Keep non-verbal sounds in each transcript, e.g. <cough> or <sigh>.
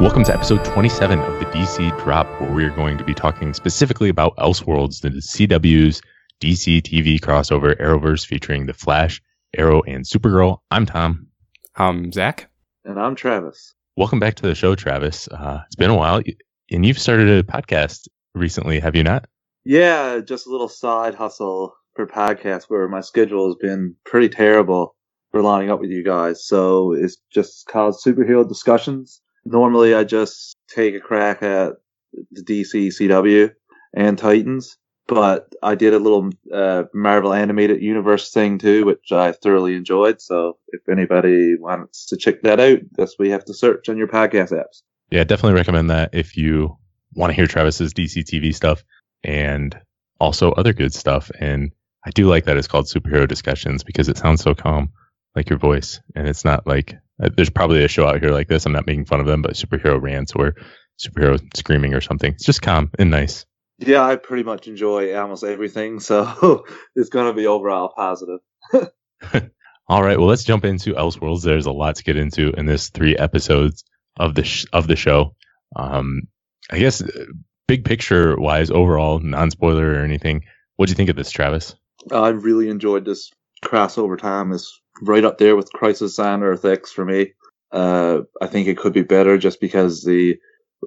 Welcome to episode 27 of the DC Drop, where we're going to be talking specifically about Elseworlds, the CW's DC TV crossover Arrowverse featuring The Flash, Arrow, and Supergirl. I'm Tom. I'm Zach. And I'm Travis. Welcome back to the show, Travis. Uh, it's been a while, and you've started a podcast recently, have you not? Yeah, just a little side hustle for podcast where my schedule has been pretty terrible for lining up with you guys. So it's just called Superhero Discussions normally I just take a crack at the DC CW and Titans, but I did a little uh, Marvel animated universe thing too, which I thoroughly enjoyed. So if anybody wants to check that out, that's what you have to search on your podcast apps. Yeah, definitely recommend that if you want to hear Travis's DC TV stuff and also other good stuff. And I do like that it's called superhero discussions because it sounds so calm, like your voice, and it's not like there's probably a show out here like this. I'm not making fun of them, but superhero rants or superhero screaming or something. It's just calm and nice. Yeah, I pretty much enjoy almost everything, so <laughs> it's going to be overall positive. <laughs> All right, well, let's jump into Elseworlds. There's a lot to get into in this three episodes of the sh- of the show. Um, I guess uh, big picture wise, overall, non spoiler or anything. What do you think of this, Travis? I really enjoyed this crossover time. Is right up there with Crisis on Earth X for me. Uh, I think it could be better just because the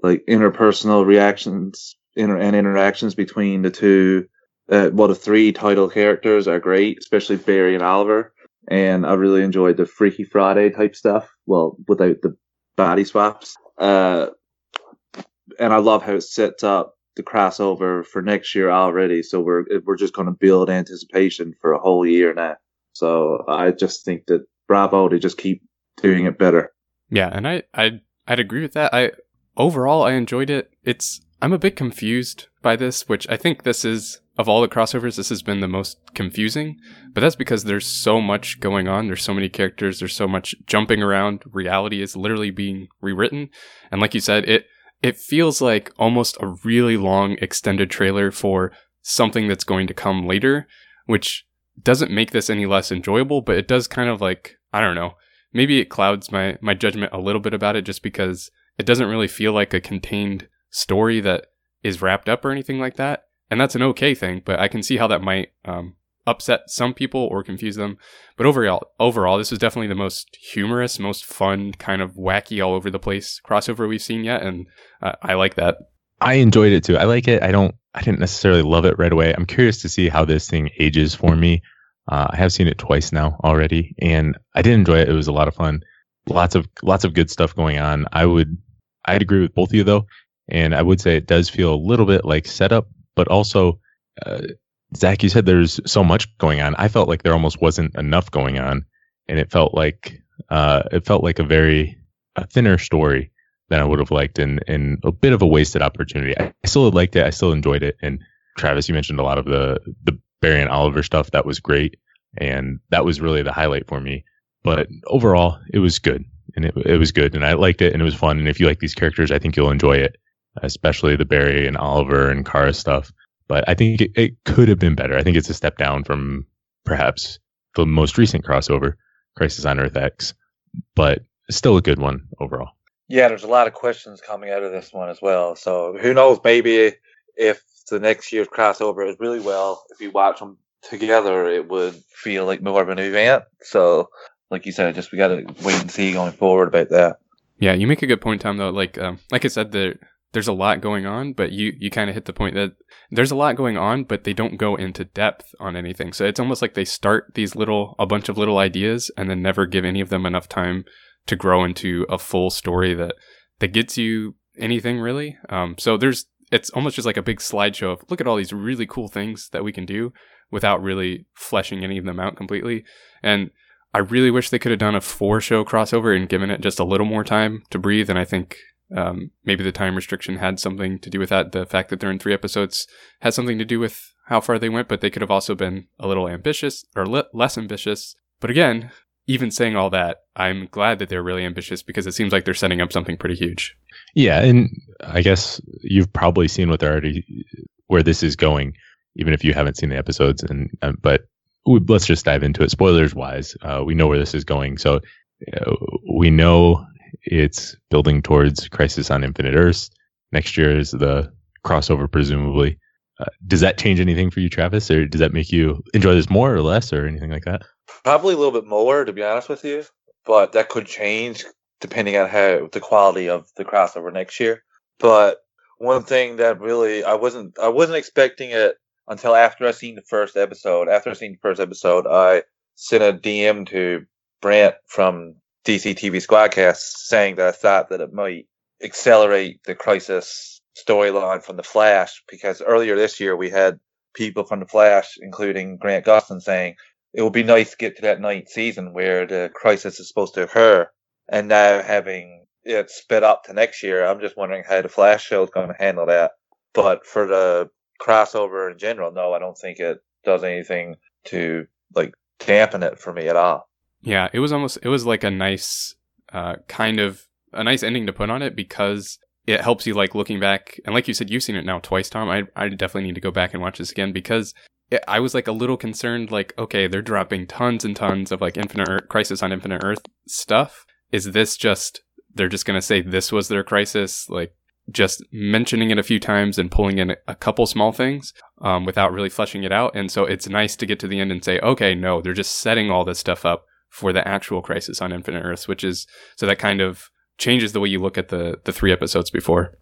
like interpersonal reactions inter- and interactions between the two, uh, well, the three title characters are great, especially Barry and Oliver. And I really enjoyed the Freaky Friday type stuff. Well, without the body swaps. Uh, and I love how it sets up the crossover for next year already. So we're we're just going to build anticipation for a whole year now. So I just think that bravo to just keep doing it better. Yeah, and I I I'd agree with that. I overall I enjoyed it. It's I'm a bit confused by this, which I think this is of all the crossovers, this has been the most confusing. But that's because there's so much going on. There's so many characters. There's so much jumping around. Reality is literally being rewritten. And like you said, it it feels like almost a really long extended trailer for something that's going to come later, which doesn't make this any less enjoyable, but it does kind of like, I don't know, maybe it clouds my, my judgment a little bit about it just because it doesn't really feel like a contained story that is wrapped up or anything like that. And that's an okay thing, but I can see how that might um, upset some people or confuse them. But overall, overall, this is definitely the most humorous, most fun, kind of wacky, all over the place crossover we've seen yet, and uh, I like that. I enjoyed it too. I like it. I don't. I didn't necessarily love it right away. I'm curious to see how this thing ages for me. Uh, I have seen it twice now already, and I did enjoy it. It was a lot of fun. Lots of lots of good stuff going on. I would I'd agree with both of you though, and I would say it does feel a little bit like setup, but also uh, Zach, you said there's so much going on. I felt like there almost wasn't enough going on, and it felt like uh, it felt like a very a thinner story than I would have liked, and and a bit of a wasted opportunity. I, still liked it. I still enjoyed it. And Travis, you mentioned a lot of the the Barry and Oliver stuff. That was great, and that was really the highlight for me. But overall, it was good, and it it was good, and I liked it, and it was fun. And if you like these characters, I think you'll enjoy it, especially the Barry and Oliver and Kara stuff but I think it, it could have been better. I think it's a step down from perhaps the most recent crossover, Crisis on Earth X, but still a good one overall. Yeah, there's a lot of questions coming out of this one as well. So who knows? Maybe if the next year's crossover is really well, if you watch them together, it would feel like more of an event. So, like you said, just we got to wait and see going forward about that. Yeah, you make a good point, Tom. Though, like um, like I said, there there's a lot going on, but you you kind of hit the point that there's a lot going on, but they don't go into depth on anything. So it's almost like they start these little a bunch of little ideas and then never give any of them enough time to grow into a full story that that gets you anything really. Um, so there's it's almost just like a big slideshow of look at all these really cool things that we can do without really fleshing any of them out completely. And I really wish they could have done a four show crossover and given it just a little more time to breathe. And I think um, maybe the time restriction had something to do with that. The fact that they're in three episodes has something to do with how far they went, but they could have also been a little ambitious or le- less ambitious. But again, even saying all that, I'm glad that they're really ambitious because it seems like they're setting up something pretty huge. Yeah, and I guess you've probably seen what they're already where this is going, even if you haven't seen the episodes. And um, but let's just dive into it. Spoilers wise, uh, we know where this is going, so uh, we know it's building towards Crisis on Infinite Earths. Next year is the crossover, presumably. Uh, does that change anything for you, Travis, or does that make you enjoy this more or less, or anything like that? Probably a little bit more, to be honest with you, but that could change depending on how the quality of the crossover next year. But one thing that really I wasn't I wasn't expecting it until after I seen the first episode. After I seen the first episode, I sent a DM to Brent from DC TV Squadcast saying that I thought that it might accelerate the Crisis storyline from the Flash because earlier this year we had people from the Flash, including Grant Gustin, saying it would be nice to get to that ninth season where the Crisis is supposed to occur, and now having it sped up to next year, I'm just wondering how the Flash show is going to handle that. But for the crossover in general, no, I don't think it does anything to like dampen it for me at all. Yeah, it was almost it was like a nice uh, kind of a nice ending to put on it because it helps you like looking back and like you said you've seen it now twice tom i, I definitely need to go back and watch this again because it, i was like a little concerned like okay they're dropping tons and tons of like infinite earth, crisis on infinite earth stuff. Is this just they're just going to say this was their crisis like just mentioning it a few times and pulling in a couple small things um, without really fleshing it out? And so it's nice to get to the end and say okay no they're just setting all this stuff up for the actual crisis on infinite earths which is so that kind of changes the way you look at the the three episodes before.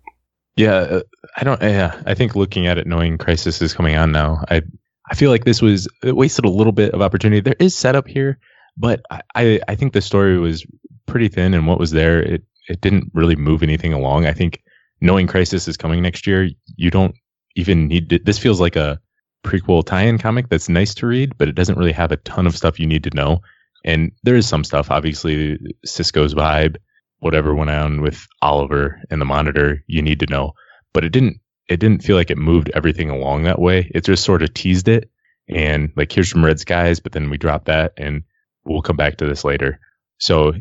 Yeah, uh, I don't. Yeah, I think looking at it, knowing Crisis is coming on now, I I feel like this was wasted a little bit of opportunity. There is setup here, but I I think the story was pretty thin, and what was there, it it didn't really move anything along. I think knowing Crisis is coming next year, you don't even need to, this feels like a prequel tie-in comic that's nice to read, but it doesn't really have a ton of stuff you need to know. And there is some stuff, obviously, Cisco's vibe whatever went on with Oliver and the monitor, you need to know. But it didn't it didn't feel like it moved everything along that way. It just sort of teased it and like here's some red skies, but then we drop that and we'll come back to this later. So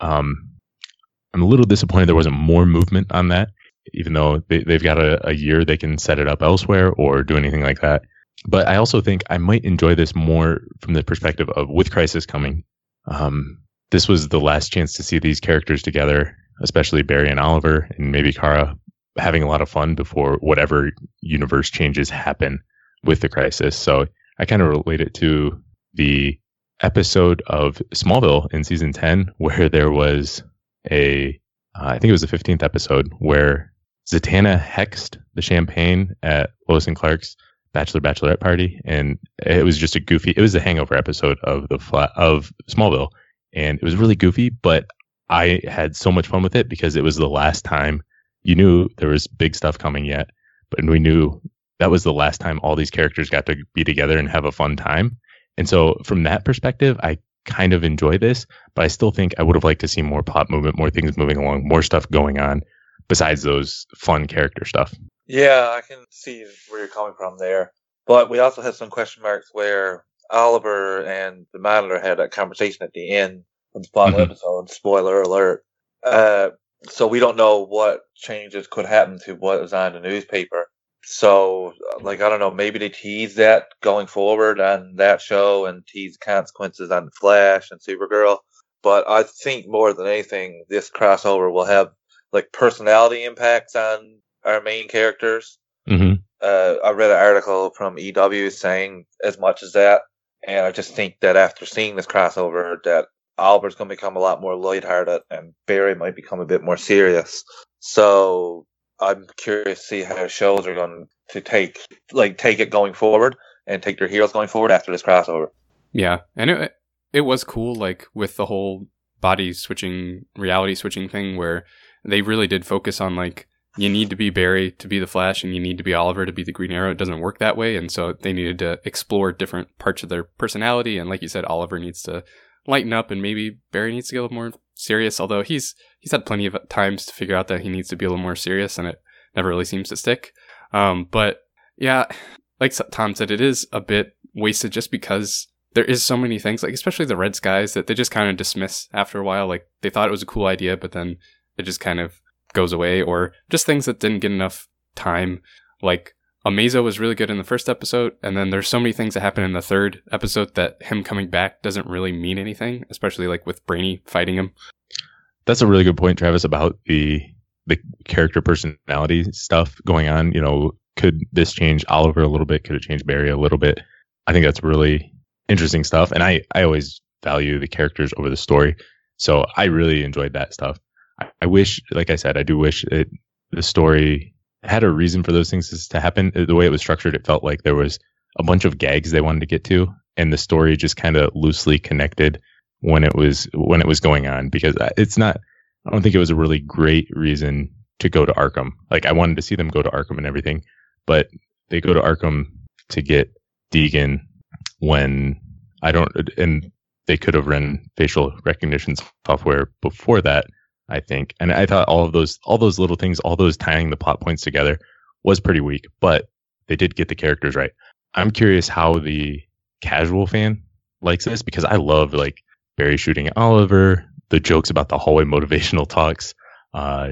um I'm a little disappointed there wasn't more movement on that, even though they, they've got a, a year they can set it up elsewhere or do anything like that. But I also think I might enjoy this more from the perspective of with Crisis coming. Um, this was the last chance to see these characters together, especially Barry and Oliver, and maybe Kara having a lot of fun before whatever universe changes happen with the crisis. So I kind of relate it to the episode of Smallville in season 10 <laughs> where there was a, uh, I think it was the 15th episode where Zatanna hexed the champagne at Lois and Clark's bachelor bachelorette party and it was just a goofy it was the hangover episode of the flat of Smallville and it was really goofy, but I had so much fun with it because it was the last time you knew there was big stuff coming yet, but we knew that was the last time all these characters got to be together and have a fun time. And so from that perspective, I kind of enjoy this, but I still think I would have liked to see more plot movement, more things moving along, more stuff going on besides those fun character stuff. Yeah, I can see where you're coming from there. But we also had some question marks where Oliver and the monitor had a conversation at the end of the final mm-hmm. episode. Spoiler alert. Uh, so we don't know what changes could happen to what was on the newspaper. So, like, I don't know, maybe they tease that going forward on that show and tease consequences on Flash and Supergirl. But I think more than anything, this crossover will have like personality impacts on our main characters. Mm-hmm. Uh, I read an article from EW saying as much as that. And I just think that after seeing this crossover, that Oliver's going to become a lot more lighthearted and Barry might become a bit more serious. So I'm curious to see how shows are going to take like take it going forward and take their heroes going forward after this crossover. Yeah, and it it was cool like with the whole body switching reality switching thing where they really did focus on like you need to be Barry to be the Flash and you need to be Oliver to be the Green Arrow. It doesn't work that way. And so they needed to explore different parts of their personality. And like you said, Oliver needs to lighten up and maybe Barry needs to get a little more serious, although he's, he's had plenty of times to figure out that he needs to be a little more serious and it never really seems to stick. Um, but yeah, like Tom said, it is a bit wasted just because there is so many things, like especially the red skies that they just kind of dismiss after a while. Like they thought it was a cool idea, but then it just kind of goes away or just things that didn't get enough time. Like Amazo was really good in the first episode, and then there's so many things that happen in the third episode that him coming back doesn't really mean anything, especially like with Brainy fighting him. that's a really good point, Travis, about the the character personality stuff going on. You know, could this change Oliver a little bit? Could it change Barry a little bit? I think that's really interesting stuff. And I, I always value the characters over the story. So I really enjoyed that stuff. I, wish, like I said, I do wish it, the story had a reason for those things to happen. The way it was structured, it felt like there was a bunch of gags they wanted to get to, and the story just kind of loosely connected when it was when it was going on. Because it's not, I don't think it was a really great reason to go to Arkham. Like I wanted to see them go to Arkham and everything, but they go to Arkham to get Deegan when I don't, and they could have run facial recognition software before that, I think. And I thought all of those, all those little things, all those tying the plot points together was pretty weak, but they did get the characters right. I'm curious how the casual fan likes this because I love like Barry shooting Oliver, the jokes about the hallway <laughs> motivational talks, uh,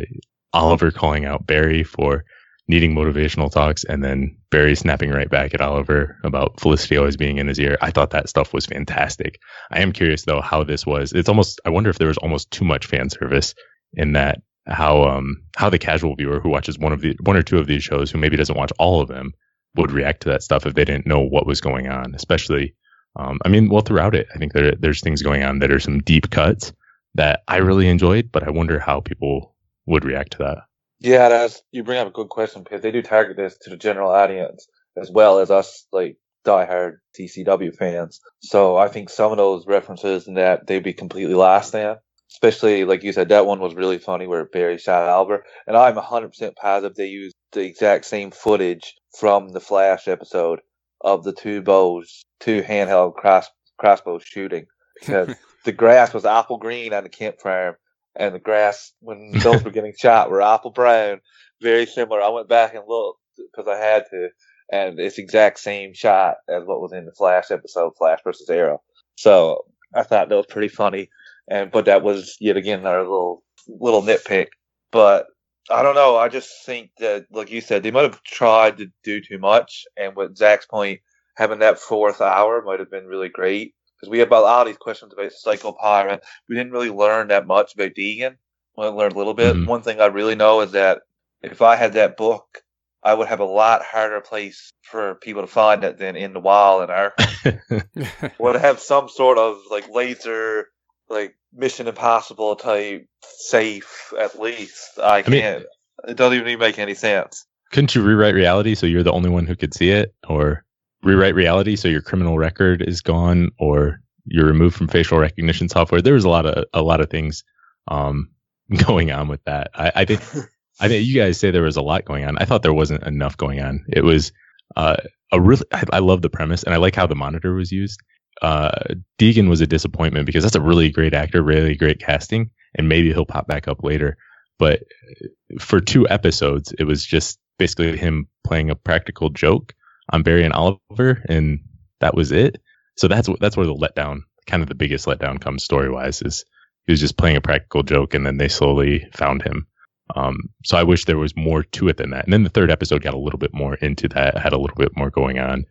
Oliver calling out Barry for needing motivational talks and then Barry snapping right back at Oliver about Felicity always being in his ear. I thought that stuff was fantastic. I am curious though how this was. It's almost I wonder if there was almost too much fan service in that how um how the casual viewer who watches one of the one or two of these shows who maybe doesn't watch all of them would react to that stuff if they didn't know what was going on, especially um I mean well throughout it I think there there's things going on that are some deep cuts that I really enjoyed, but I wonder how people would react to that. Yeah, that's you bring up a good question because they do target this to the general audience as well as us like diehard CCW fans. So I think some of those references and that they'd be completely lost then. Especially like you said, that one was really funny where Barry shot Albert, and I'm 100% positive they used the exact same footage from the Flash episode of the two bows, two handheld cross crossbows shooting because <laughs> the grass was apple green on the Kent farm and the grass when those were getting shot were apple brown, very similar. I went back and looked because I had to, and it's exact same shot as what was in the Flash episode, Flash versus Arrow. So I thought that was pretty funny, and but that was yet again our little little nitpick. But I don't know. I just think that, like you said, they might have tried to do too much, and with Zach's point, having that fourth hour might have been really great because we had a lot of these questions about Psycho Pirate. We didn't really learn that much about Deegan. We learned a little bit. Mm-hmm. One thing I really know is that if I had that book, I would have a lot harder place for people to find it than in the wild and <laughs> Arkham. would have some sort of like laser, like Mission Impossible type safe at least. I, I can't. Mean, it doesn't even make any sense. Couldn't you rewrite reality so you're the only one who could see it, or rewrite reality so your criminal record is gone or you're removed from facial recognition software. There was a lot of a lot of things um, <laughs> going on with that. I, I think I think you guys say there was a lot going on. I thought there wasn't enough going on. It was uh, a really I, I love the premise and I like how the monitor was used. Uh, Deegan was a disappointment because that's a really great actor, really great casting, and maybe he'll pop back up later. But for two episodes, it was just basically him playing a practical joke on Barry and Oliver, and that was it. So that's that's where the letdown, kind of the biggest letdown, comes story wise. Is he was just playing a practical joke, and then they slowly found him. Um, so I wish there was more to it than that. And then the third episode got a little bit more into that, had a little bit more going on.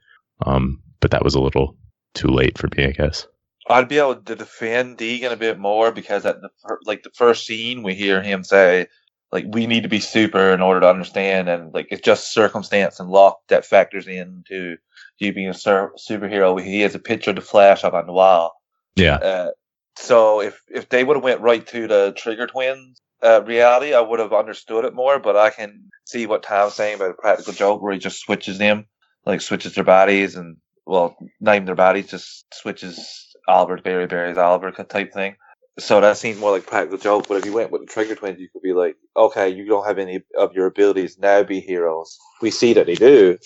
Um, but that was a little too late for me, I guess. I'd be able to defend Deegan a bit more because at the like the first scene we hear him say, like we need to be super in order to understand and like it's just circumstance and luck that factors into you being a sur- superhero. He has a picture of the flash up on the wall. Yeah. Uh, so if if they would have went right to the trigger twins uh, reality i would have understood it more but i can see what tom's saying about a practical joke where he just switches them like switches their bodies and well name their bodies just switches albert barry barry's oliver type thing so that seems more like practical joke. But if you went with the Trigger Twins, you could be like, okay, you don't have any of your abilities now. Be heroes. We see that they do,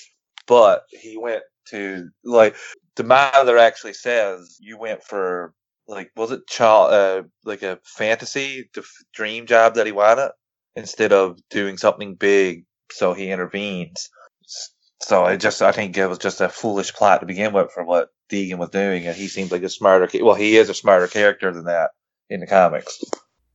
but he went to like the mother actually says you went for like was it child uh, like a fantasy the dream job that he wanted instead of doing something big. So he intervenes. So it just I think it was just a foolish plot to begin with for what Deegan was doing, and he seems like a smarter. Well, he is a smarter character than that in the comics.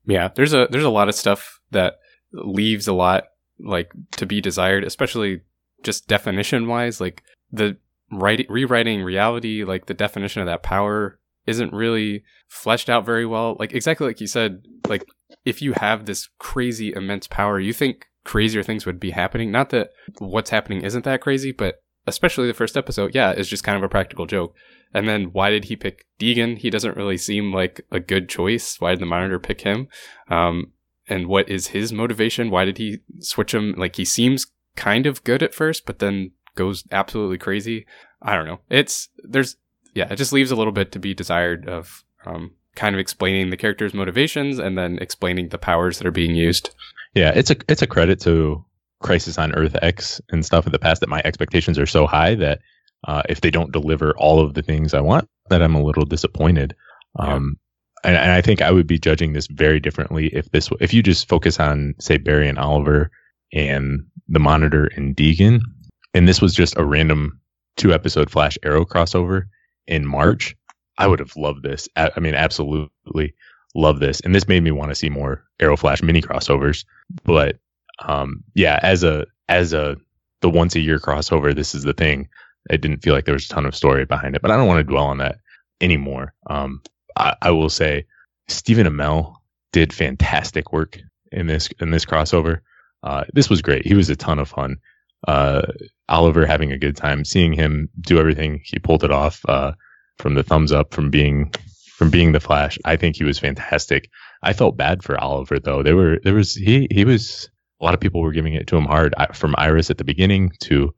Yeah, there's a there's a lot of stuff that leaves a lot like to be desired, especially just definition wise. Like the writing, rewriting reality, like the definition of that power isn't really fleshed out very well. Like exactly like you said, like if you have this crazy immense power, you think crazier things would be happening. Not that what's happening isn't that crazy, but especially the first episode, yeah, it's just kind of a practical joke. And then why did he pick Deegan? He doesn't really seem like a good choice. Why did the monitor pick him? Um, and what is his motivation? Why did he switch him? Like he seems kind of good at first, but then goes absolutely crazy. I don't know. It's there's yeah, it just leaves a little bit to be desired of um, kind of explaining the character's motivations and then explaining the powers that are being used. Yeah, it's a it's a credit to Crisis on Earth X and stuff in the past that my expectations are so high that uh, if they don't deliver all of the things I want, that I'm a little disappointed. Um, and, and, I think I would be judging this very differently if this if you just focus on say Barry and Oliver and the Monitor and Deegan, and this was just a random two episode Flash Arrow crossover in March, I would have loved this. I, I mean, absolutely love this, and this made me want to see more Arrow Flash mini crossovers. But um, yeah, as a as a the once a year crossover, this is the thing. It didn't feel like there was a ton of story behind it, but I don't want to dwell on that anymore. Um, I, I will say Stephen Amell did fantastic work in this in this crossover. Uh, this was great. He was a ton of fun. Uh, Oliver having a good time, seeing him do everything he pulled it off. Uh, from the thumbs up from being from being the Flash. I think he was fantastic. I felt bad for Oliver though. There were there was he he was a lot of people were giving it to him hard from Iris at the beginning to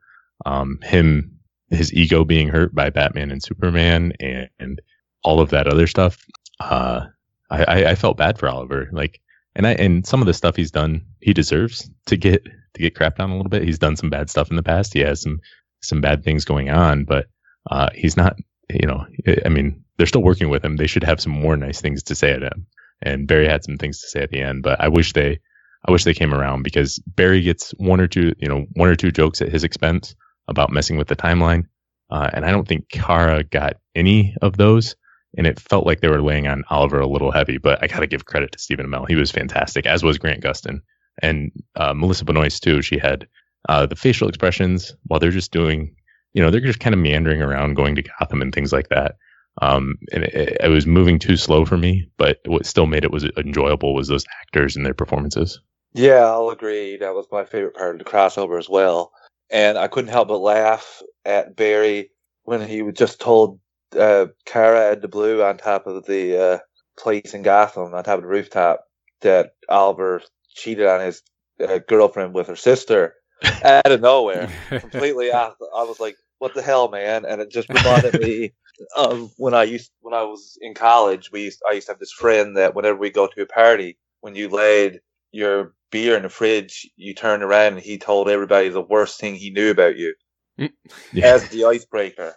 um, him his ego being hurt by Batman and Superman and, and all of that other stuff. Uh, I, I felt bad for Oliver. Like, and I and some of the stuff he's done, he deserves to get to get crapped on a little bit. He's done some bad stuff in the past. He has some some bad things going on, but uh, he's not. You know, I mean, they're still working with him. They should have some more nice things to say at him. And Barry had some things to say at the end, but I wish they, I wish they came around because Barry gets one or two, you know, one or two jokes at his expense about messing with the timeline. Uh, and I don't think Kara got any of those. And it felt like they were laying on Oliver a little heavy, but I got to give credit to Stephen Amell. He was fantastic, as was Grant Gustin. And uh, Melissa Benoist, too. She had uh, the facial expressions while they're just doing, you know, they're just kind of meandering around going to Gotham and things like that. Um, and it, it, was moving too slow for me, but what still made it was enjoyable was those actors and their performances. Yeah, I'll agree. That was my favorite part of the crossover as well and I couldn't help but laugh at Barry when he just told uh, Kara at the blue on top of the uh, place in Gotham, on top of the rooftop, that Oliver cheated on his uh, girlfriend with her sister <laughs> out of nowhere, completely. I was like, "What the hell, man!" And it just reminded me <laughs> of when I used when I was in college. We used, I used to have this friend that whenever we go to a party, when you laid your beer in the fridge, you turned around and he told everybody the worst thing he knew about you <laughs> yeah. as the icebreaker.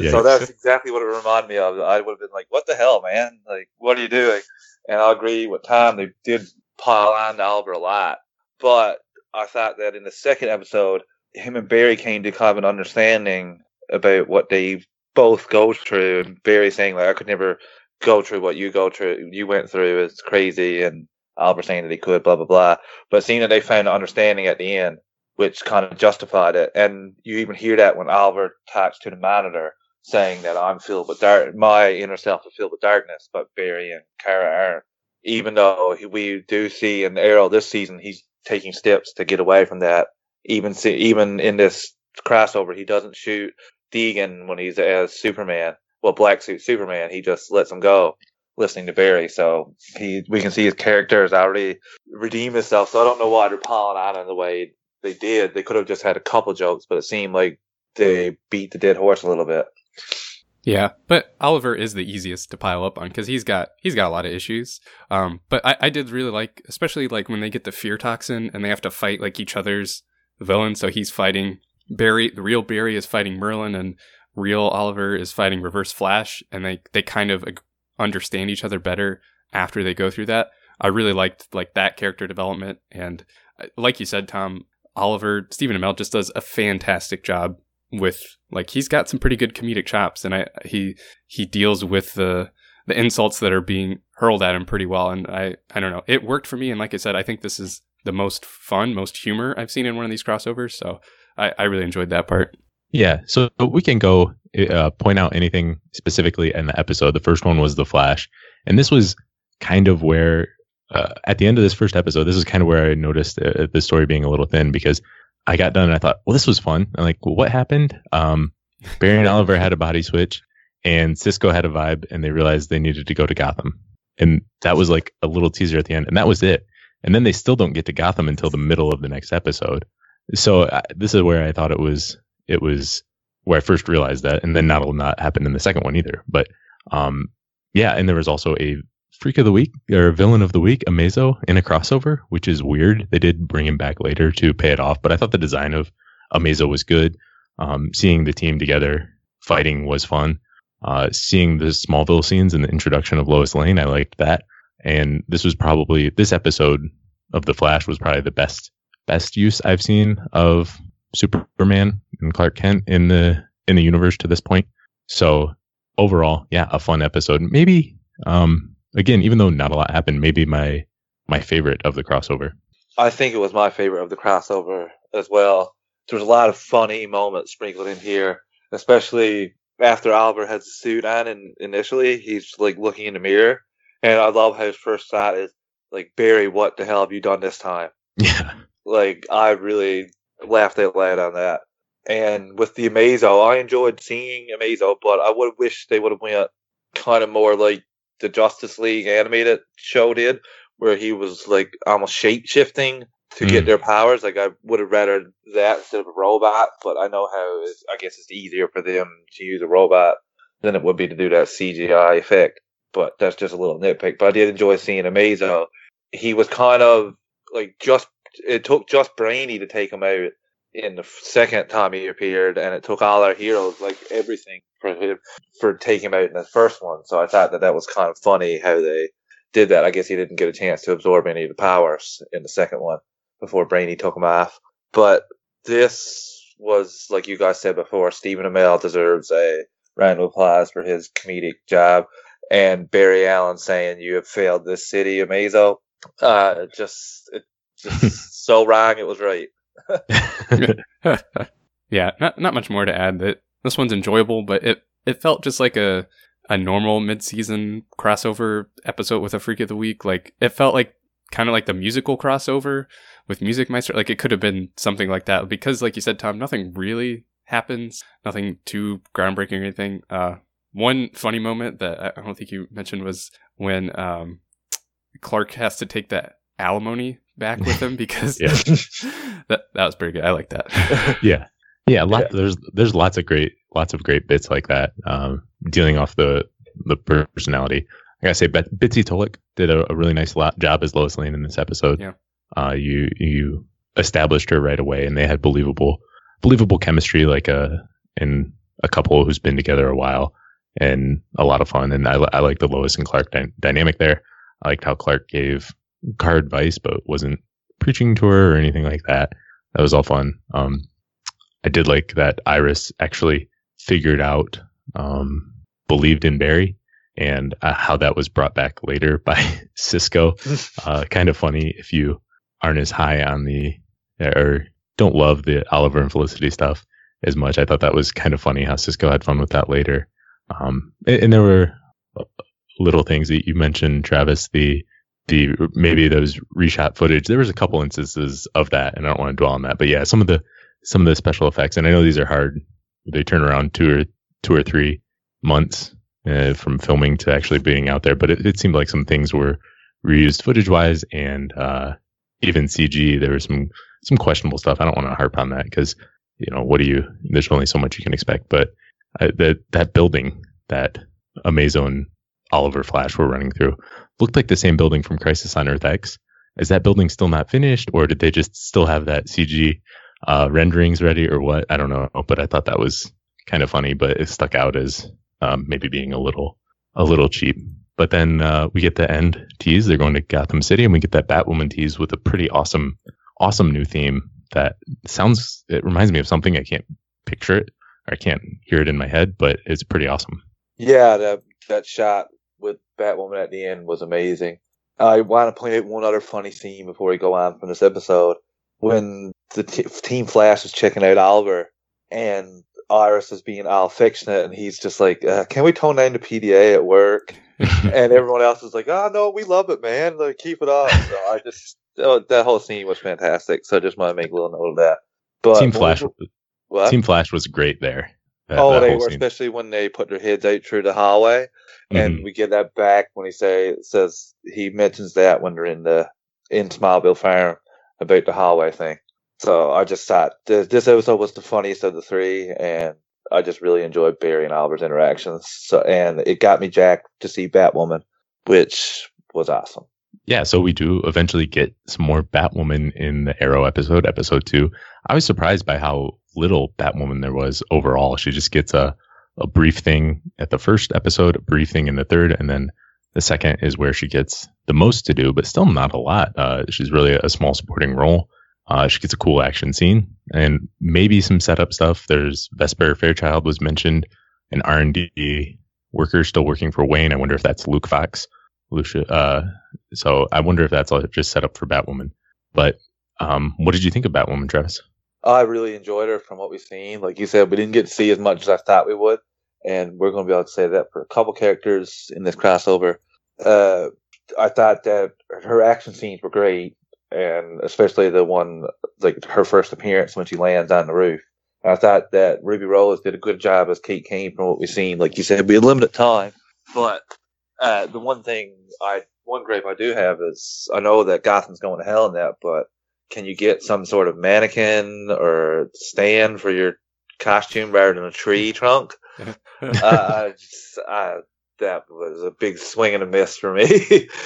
Yeah. So that's exactly what it reminded me of. I would have been like, "What the hell, man? Like, what are you doing?" And I agree with Tom. They did pile on to Oliver a lot, but I thought that in the second episode, him and Barry came to kind of an understanding about what they both go through. And Barry saying like, "I could never go through what you go through. You went through. It's crazy." And Albert saying that he could, blah blah blah. But seeing that they found understanding at the end, which kind of justified it, and you even hear that when Albert talks to the monitor, saying that I'm filled with dark, my inner self is filled with darkness, but Barry and Kara aren't. Even though we do see in Arrow this season, he's taking steps to get away from that. Even see, even in this crossover, he doesn't shoot Deegan when he's as Superman. Well, black suit Superman, he just lets him go listening to Barry. So he, we can see his character has already redeemed himself. So I don't know why they're piling on in the way they did. They could have just had a couple jokes, but it seemed like they beat the dead horse a little bit. Yeah, but Oliver is the easiest to pile up on because he's got he's got a lot of issues. Um, but I, I did really like, especially like when they get the fear toxin and they have to fight like each other's villain. So he's fighting Barry, the real Barry is fighting Merlyn, and real Oliver is fighting Reverse Flash, and they they kind of understand each other better after they go through that. I really liked like that character development, and uh, like you said, Tom Oliver Stephen Amell just does a fantastic job with like he's got some pretty good comedic chops, and I he he deals with the the insults that are being hurled at him pretty well, and I I don't know it worked for me, and like I said, I think this is the most fun, most humor I've seen in one of these crossovers, so I, I really enjoyed that part. Yeah, so we can go uh, point out anything specifically in the episode. The first one was the Flash, and this was kind of where uh, at the end of this first episode, this is kind of where I noticed uh, the story being a little thin because I got done and I thought, well, this was fun. I'm like, well, what happened? Um, <laughs> Barry and Oliver had a body switch, and Cisco had a vibe, and they realized they needed to go to Gotham, and that was like a little teaser at the end, and that was it. And then they still don't get to Gotham until the middle of the next episode. So this is where I thought it was it was where I first realized that, and then that'll not happen in the second one either. But um, yeah, and there was also a freak of the week or villain of the week, Amazo, in a crossover, which is weird. They did bring him back later to pay it off, but I thought the design of Amazo was good. Um, seeing the team together fighting was fun. Uh, seeing the Smallville scenes and the introduction of Lois Lane, I liked that. And this was probably this episode of The Flash was probably the best best use I've seen of Superman and Clark Kent in the in the universe to this point. So overall, yeah, a fun episode. Maybe um, again, even though not a lot happened, maybe my my favorite of the crossover. I think it was my favorite of the crossover as well. There's a lot of funny moments sprinkled in here, especially after Oliver has the suit on, and initially he's like looking in the mirror, and I love how his first thought is like, "Barry, what the hell have you done this time?" <laughs> Yeah, like I really laughed out loud on that. And with the Amazo, I enjoyed seeing Amazo, but I would have wished they would have went kind of more like the Justice League animated show did, where he was like almost shape shifting to Mm. get their powers. Like I would have rather that instead of a robot, but I know how it's, I guess it's easier for them to use a robot than it would be to do that CGI effect. But that's just a little nitpick. But I did enjoy seeing Amazo. He was kind of like just it took just Brainy to take him out in the second time he appeared, and it took all our heroes like everything for him for taking him out in the first one. So I thought that that was kind of funny how they did that. I guess he didn't get a chance to absorb any of the powers in the second one before Brainy took him off. But this was like you guys said before. Stephen Amell deserves a round of applause for his comedic job, and Barry Allen saying you have failed this city, Amazo. Uh, just it just <laughs> so wrong. It was right. <laughs> yeah, not not much more to add. That this one's enjoyable, but it it felt just like a a normal mid season crossover episode with a freak of the week. Like it felt like kind of like the musical crossover with Music Meister. Like it could have been something like that because, like you said, Tom, nothing really happens. Nothing too groundbreaking or anything. Uh, one funny moment that I- I don't think you mentioned was when um, Clark has to take that alimony back with him because <laughs> Yeah. <laughs> that that was pretty good. I like that. <laughs> yeah, yeah. Lot, There's there's lots of great lots of great bits like that. Um, dealing off the the personality. I gotta say, Bet- Bitsie Tulloch did a, a really nice lot, job as Lois Lane in this episode. Yeah. Uh, you you established her right away, and they had believable believable chemistry, like a in a couple who's been together a while, and a lot of fun. And I I like the Lois and Clark dy- dynamic there. I liked how Clark gave car advice, but wasn't preaching to her or anything like that. That was all fun. Um, I did like that Iris actually figured out, um, believed in Barry, and uh, how that was brought back later <laughs> by Cisco. uh, <laughs> kind of funny if you aren't as high on the or don't love the Oliver and Felicity stuff as much. I thought that was kind of funny how Cisco had fun with that later. Um, and, and there were little things that you mentioned, Travis. The the maybe those reshot footage. There was a couple instances of that, and I don't want to dwell on that. But yeah, some of the some of the special effects, and I know these are hard. They turn around two or two or three months uh, from filming to actually being out there, but it, it seemed like some things were reused footage wise, and uh, even CG. There was some some questionable stuff. I don't want to harp on that because you know what do you? There's only so much you can expect. But uh, that that building that Amazo Oliver Flash were running through looked like the same building from Crisis on Earth X. Is that building still not finished, or did they just still have that CG uh, renderings ready, or what? I don't know. But I thought that was kind of funny, but it stuck out as um, maybe being a little a little cheap. But then uh, we get the end tease. They're going to Gotham City, and we get that Batwoman tease with a pretty awesome, awesome new theme that sounds. It reminds me of something I can't picture it, or I can't hear it in my head, but it's pretty awesome. Yeah, that that shot with Batwoman at the end was amazing. I want to point out one other funny scene before we go on from this episode. When the t- Team Flash is checking out Oliver, and Iris is being all affectionate, and he's just like, uh, "Can we tone down the PDA at work?" <laughs> and everyone else is like, "Oh no, we love it, man! Like, keep it up." So I just oh, that whole scene was fantastic. So I just want to make a little note of that. But Team Flash, what? Team Flash was great there. That- oh, that they were scene. especially when they put their heads out through the hallway, and Mhm. we get that back when he say says he mentions that when they're in the in Smallville Farm about the hallway thing. So I just thought this, this episode was the funniest of the three, and I just really enjoyed Barry and Oliver's interactions. So and it got me jacked to see Batwoman, which was awesome. Yeah, so we do eventually get some more Batwoman in the Arrow episode, episode two. I was surprised by how little Batwoman there was overall. She just gets a, a brief thing at the first episode, a brief thing in the third, and then the second is where she gets the most to do, but still not a lot. Uh, she's really a small supporting role. Uh, she gets a cool action scene and maybe some setup stuff. There's Vesper Fairchild was mentioned, an R&D worker still working for Wayne. I wonder if that's Luke Fox. Lucia, uh, so I wonder if that's all just set up for Batwoman. But um, what did you think of Batwoman, Travis? I really enjoyed her from what we've seen. Like you said, we didn't get to see as much as I thought we would, and we're going to be able to say that for a couple characters in this crossover. Uh, I thought that her action scenes were great, and especially the one like her first appearance when she lands on the roof. I thought that Ruby Rose did a good job as Kate Kane from what we've seen. Like you said, we had limited time, but uh, the one thing I one gripe I do have is I know that Gotham's going to hell in that, but can you get some sort of mannequin or stand for your costume rather than a tree <laughs> trunk? <laughs> uh, just, uh, that was a big swing and a miss for me. <laughs>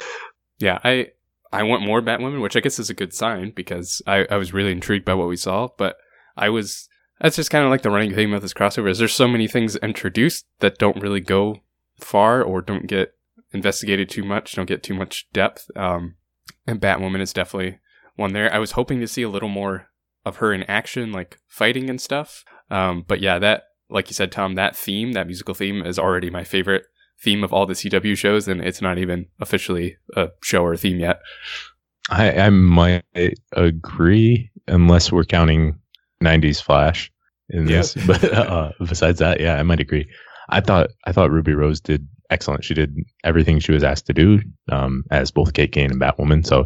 Yeah, I I want more Batwoman, which I guess is a good sign because I, I was really intrigued by what we saw, but I was that's just kind of like the running theme of this crossover is there's so many things introduced that don't really go far or don't get investigated too much, don't get too much depth. Um, and Batwoman is definitely one there. I was hoping to see a little more of her in action, like fighting and stuff. Um, but yeah, that like you said, Tom, that theme, that musical theme, is already my favorite theme of all the CW shows, and it's not even officially a show or a theme yet. I, I might agree, unless we're counting 90s Flash in Yeah. this. But uh, besides that, yeah, I might agree. I thought I thought Ruby Rose did excellent. She did everything she was asked to do um, as both Kate Kane and Batwoman. So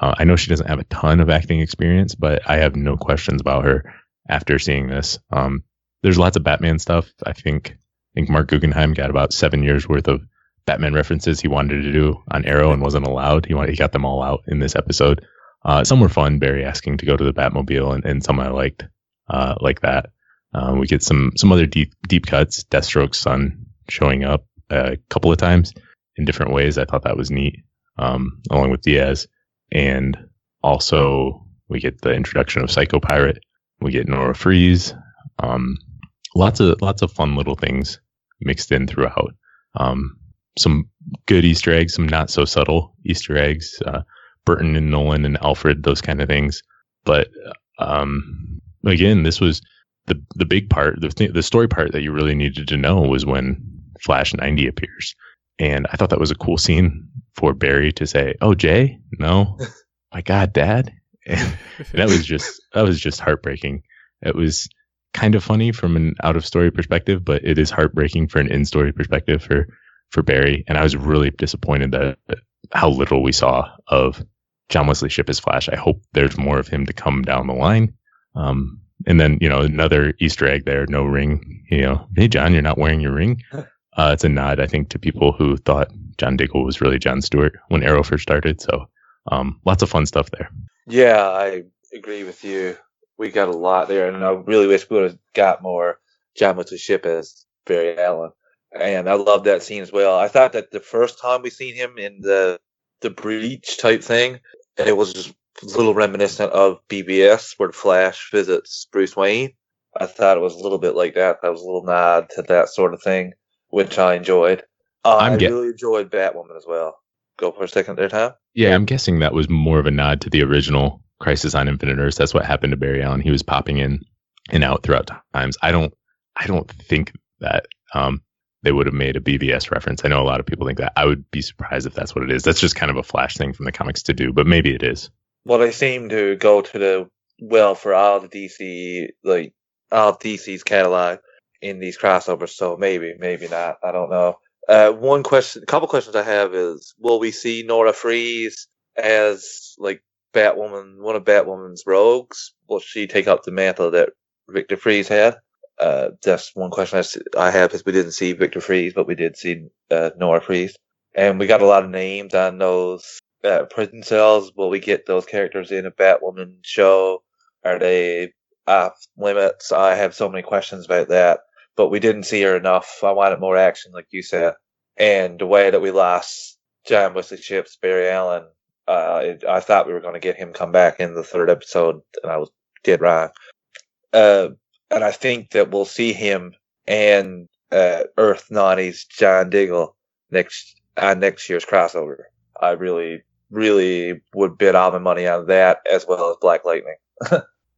uh, I know she doesn't have a ton of acting experience, but I have no questions about her after seeing this. Um, there's lots of Batman stuff. I think I think Marc Guggenheim got about seven years worth of Batman references he wanted to do on Arrow and wasn't allowed. He wanted, he got them all out in this episode. Uh, some were fun, Barry asking to go to the Batmobile, and, and some I liked, uh, like that. Um, we get some some other deep deep cuts. Deathstroke's son showing up a couple of times in different ways. I thought that was neat, um, along with Diaz, and also we get the introduction of Psycho Pirate. We get Nora Fries. Um, lots of lots of fun little things mixed in throughout. Um, some good Easter eggs, some not so subtle Easter eggs. Uh, Burton and Nolan and Alfred, those kind of things. But um, again, this was the the big part, the th- the story part that you really needed to know was when Flash 90 appears, and I thought that was a cool scene for Barry to say, "Oh, Jay, no, <laughs> my God, Dad," <laughs> and that was just that was just heartbreaking. It was kind of funny from an out of story perspective, but it is heartbreaking for an in story perspective for for Barry. And I was really disappointed that how little we saw of John Wesley Shipp as Flash. I hope there's more of him to come down the line. Um, and then you know another Easter egg there, no ring. You know, hey John, you're not wearing your ring. <laughs> Uh, it's a nod, I think, to people who thought John Diggle was really John Stewart when Arrow first started. So um, lots of fun stuff there. yeah, I agree with you. We got a lot there, and I really wish we would have got more John Wesley Shipp as Barry Allen. And I love that scene as well. I thought that the first time we seen him in the the breach type thing, it was just a little reminiscent of BVS, where Flash visits Bruce Wayne. I thought it was a little bit like that. That was a little nod to that sort of thing, which I enjoyed. Uh, I'm I get- really enjoyed Batwoman as well. Go for a second there, Tom. Yeah, I'm guessing that was more of a nod to the original Crisis on Infinite Earths. That's what happened to Barry Allen. He was popping in and out throughout times. I don't, I don't think that um, they would have made a BVS reference. I know a lot of people think that. I would be surprised if that's what it is. That's just kind of a Flash thing from the comics to do, but maybe it is. Well, they seem to go to the well for all the DC, like all DC's catalog. In these crossovers. So maybe, maybe not. I don't know. Uh, one question, a couple questions I have is: Will we see Nora Fries as like Batwoman, one of Batwoman's rogues? Will she take up the mantle that Victor Fries had? Uh, that's one question I, I have because we didn't see Victor Fries, but we did see uh, Nora Fries, and we got a lot of names on those uh, prison cells. Will we get those characters in a Batwoman show? Are they off limits? I have so many questions about that, but we didn't see her enough. I wanted more action, like you said, and the way that we lost John Wesley Shipp's, Barry Allen. Uh, it, I thought we were going to get him come back in the third episode, and I was dead wrong. Uh, and I think that we'll see him and uh, Earth 90's John Diggle next on next year's crossover. I really, really would bid all my money on that as well as Black Lightning. <laughs>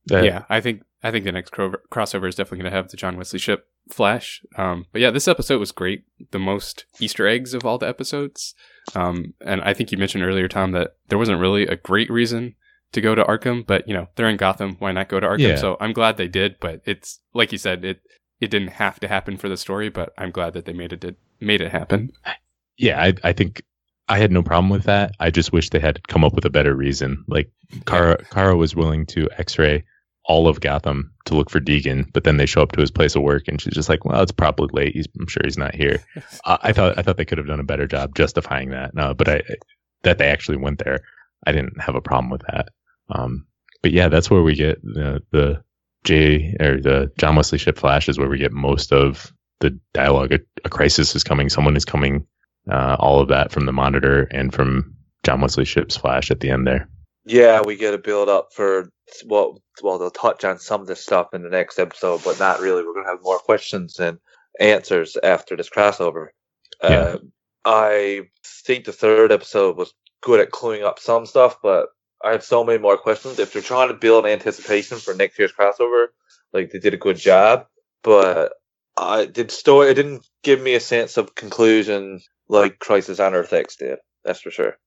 yeah, I think I think the next cro- crossover is definitely going to have the John Wesley Shipp Flash. Um, but yeah, this episode was great. The most Easter eggs of all the episodes. Um, and I think you mentioned earlier, Tom, that there wasn't really a great reason to go to Arkham, but you know they're in Gotham. Why not go to Arkham? Yeah. So I'm glad they did. But it's like you said, it it didn't have to happen for the story, but I'm glad that they made it did, made it happen. Yeah, I, I think I had no problem with that. I just wish they had come up with a better reason. Like Kara, Kara was willing to X-ray all of Gotham to look for Deegan, but then they show up to his place of work, and she's just like, "Well, it's probably late. He's, I'm sure he's not here." <laughs> I, I thought I thought they could have done a better job justifying that. No, but I that they actually went there. I didn't have a problem with that. Um, but yeah, that's where we get the the J or the John Wesley Shipp flash is where we get most of the dialogue. A, a crisis is coming. Someone is coming. Uh, all of that from the monitor and from John Wesley Shipp's flash at the end there. Yeah, we get a build up for well, well, they'll touch on some of this stuff in the next episode, but not really. We're going to have more questions and answers after this crossover. Yeah. Uh, I think the third episode was good at cluing up some stuff, but I have so many more questions. If they're trying to build anticipation for next year's crossover, like they did a good job, but I did story. It didn't give me a sense of conclusion like Crisis on Earth X did. That's for sure.